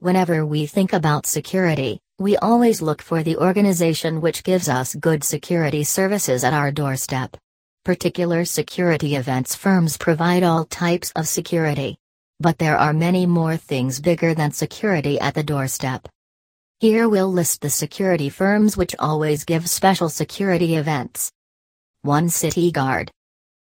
Whenever we think about security, we always look for the organization which gives us good security services at our doorstep. Particular security events firms provide all types of security. But there are many more things bigger than security at the doorstep. Here we'll list the security firms which always give special security events. 1 City Guard.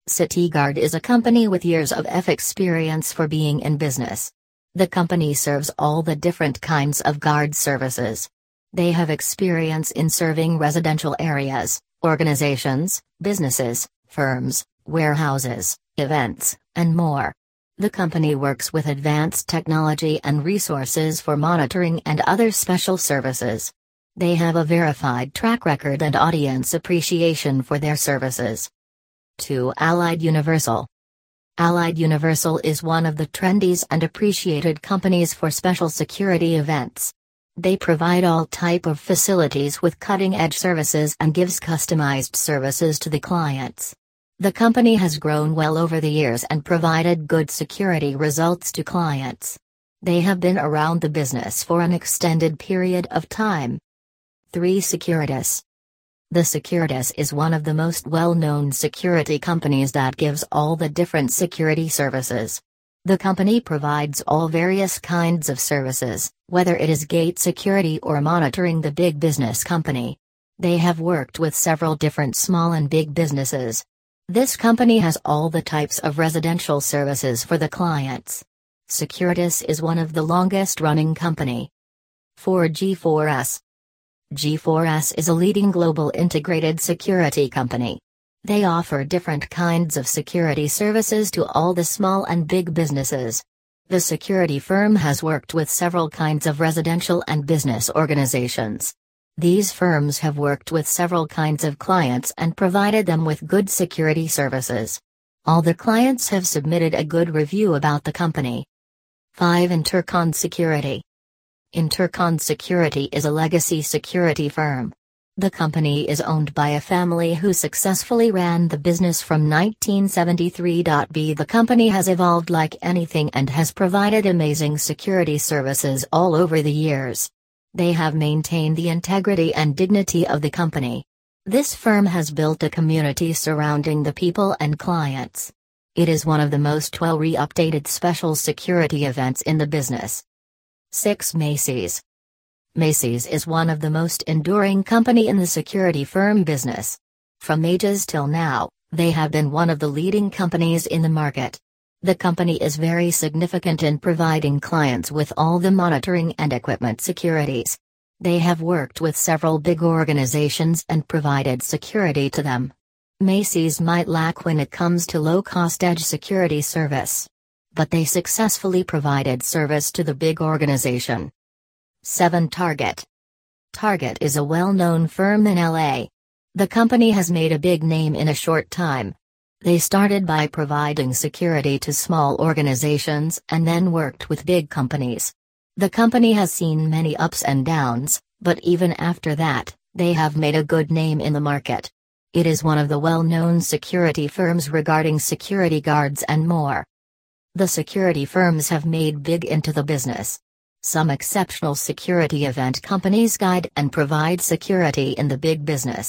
City Guard is a company with years of F experience for being in business. The company serves all the different kinds of guard services. They have experience in serving residential areas, organizations, businesses, firms, warehouses, events, and more. The company works with advanced technology and resources for monitoring and other special services. They have a verified track record and audience appreciation for their services. 2. Allied Universal Allied Universal is one of the trendiest and appreciated companies for special security events. They provide all type of facilities with cutting-edge services and gives customized services to the clients. The company has grown well over the years and provided good security results to clients. They have been around the business for an extended period of time. 3. Securitas the Securitas is one of the most well-known security companies that gives all the different security services. The company provides all various kinds of services, whether it is gate security or monitoring the big business company. They have worked with several different small and big businesses. This company has all the types of residential services for the clients. Securitas is one of the longest running company. 4G4S G4S is a leading global integrated security company. They offer different kinds of security services to all the small and big businesses. The security firm has worked with several kinds of residential and business organizations. These firms have worked with several kinds of clients and provided them with good security services. All the clients have submitted a good review about the company. 5. Intercon Security Intercon Security is a legacy security firm. The company is owned by a family who successfully ran the business from 1973. B. The company has evolved like anything and has provided amazing security services all over the years. They have maintained the integrity and dignity of the company. This firm has built a community surrounding the people and clients. It is one of the most well re-updated special security events in the business. 6. Macy's. Macy's is one of the most enduring company in the security firm business. From ages till now, they have been one of the leading companies in the market. The company is very significant in providing clients with all the monitoring and equipment securities. They have worked with several big organizations and provided security to them. Macy's might lack when it comes to low-cost edge security service but they successfully provided service to the big organization. 7. Target Target is a well-known firm in LA. The company has made a big name in a short time. They started by providing security to small organizations and then worked with big companies. The company has seen many ups and downs, but even after that, they have made a good name in the market. It is one of the well-known security firms regarding security guards and more. The security firms have made big into the business. Some exceptional security event companies guide and provide security in the big business.